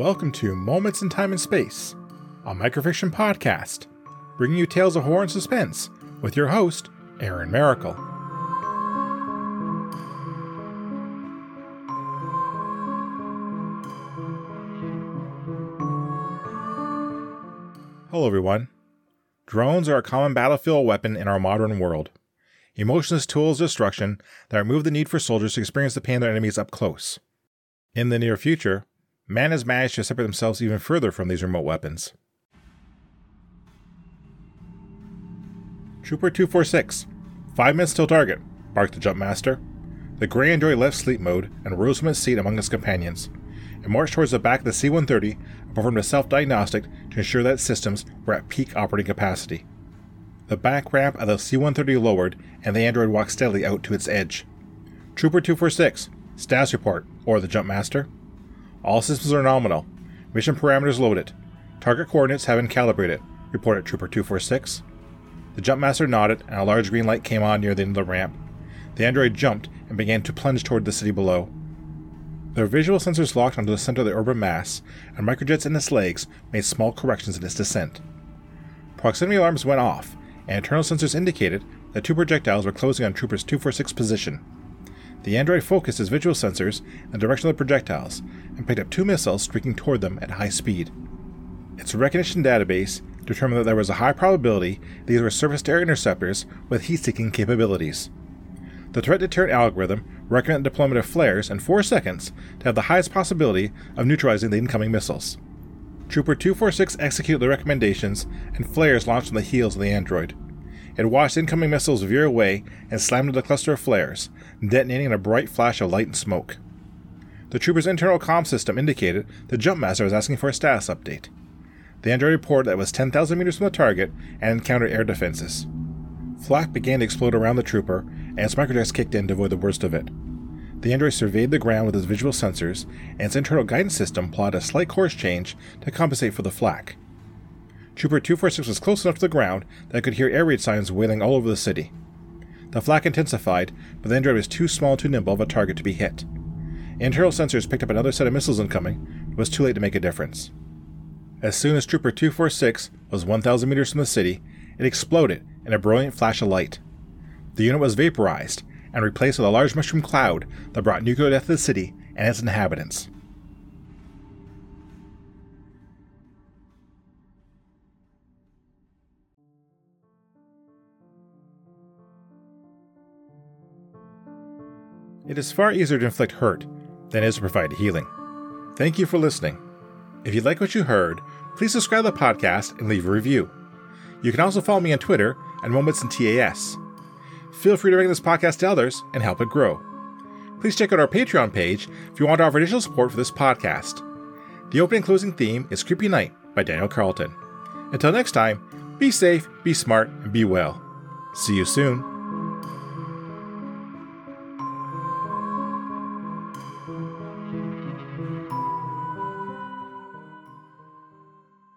Welcome to Moments in Time and Space, a microfiction podcast, bringing you tales of horror and suspense with your host, Aaron Maracle. Hello, everyone. Drones are a common battlefield weapon in our modern world. Emotionless tools of destruction that remove the need for soldiers to experience the pain of their enemies up close. In the near future, man has managed to separate themselves even further from these remote weapons. Trooper 246, five minutes till target, barked the Jumpmaster. The gray android left sleep mode and rose from its seat among his companions, and marched towards the back of the C 130 and performed a self diagnostic to ensure that its systems were at peak operating capacity. The back ramp of the C 130 lowered, and the android walked steadily out to its edge. Trooper 246, status report, or the Jumpmaster. All systems are nominal. Mission parameters loaded. Target coordinates have been calibrated, reported Trooper 246. The Jumpmaster nodded, and a large green light came on near the end of the ramp. The android jumped and began to plunge toward the city below. Their visual sensors locked onto the center of the urban mass, and microjets in its legs made small corrections in its descent. Proximity alarms went off, and internal sensors indicated that two projectiles were closing on Trooper's 246 position. The android focused his visual sensors in the direction of the projectiles and picked up two missiles streaking toward them at high speed. Its recognition database determined that there was a high probability these were surface to air interceptors with heat seeking capabilities. The threat deterrent algorithm recommended deployment of flares in 4 seconds to have the highest possibility of neutralizing the incoming missiles. Trooper 246 executed the recommendations, and flares launched on the heels of the android. It watched incoming missiles veer away and slammed into the cluster of flares, detonating in a bright flash of light and smoke. The trooper's internal comm system indicated the Jumpmaster was asking for a status update. The android reported that it was 10,000 meters from the target and encountered air defenses. Flak began to explode around the trooper, and its microjets kicked in to avoid the worst of it. The android surveyed the ground with its visual sensors, and its internal guidance system plotted a slight course change to compensate for the flak. Trooper 246 was close enough to the ground that it could hear air raid sirens wailing all over the city. The flak intensified, but the android was too small and too nimble of a target to be hit. Internal sensors picked up another set of missiles incoming, but it was too late to make a difference. As soon as Trooper 246 was 1,000 meters from the city, it exploded in a brilliant flash of light. The unit was vaporized and replaced with a large mushroom cloud that brought nuclear death to the city and its inhabitants. It is far easier to inflict hurt than it is to provide healing. Thank you for listening. If you like what you heard, please subscribe to the podcast and leave a review. You can also follow me on Twitter at Moments in TAS. Feel free to recommend this podcast to others and help it grow. Please check out our Patreon page if you want to offer additional support for this podcast. The opening and closing theme is Creepy Night by Daniel Carlton. Until next time, be safe, be smart, and be well. See you soon.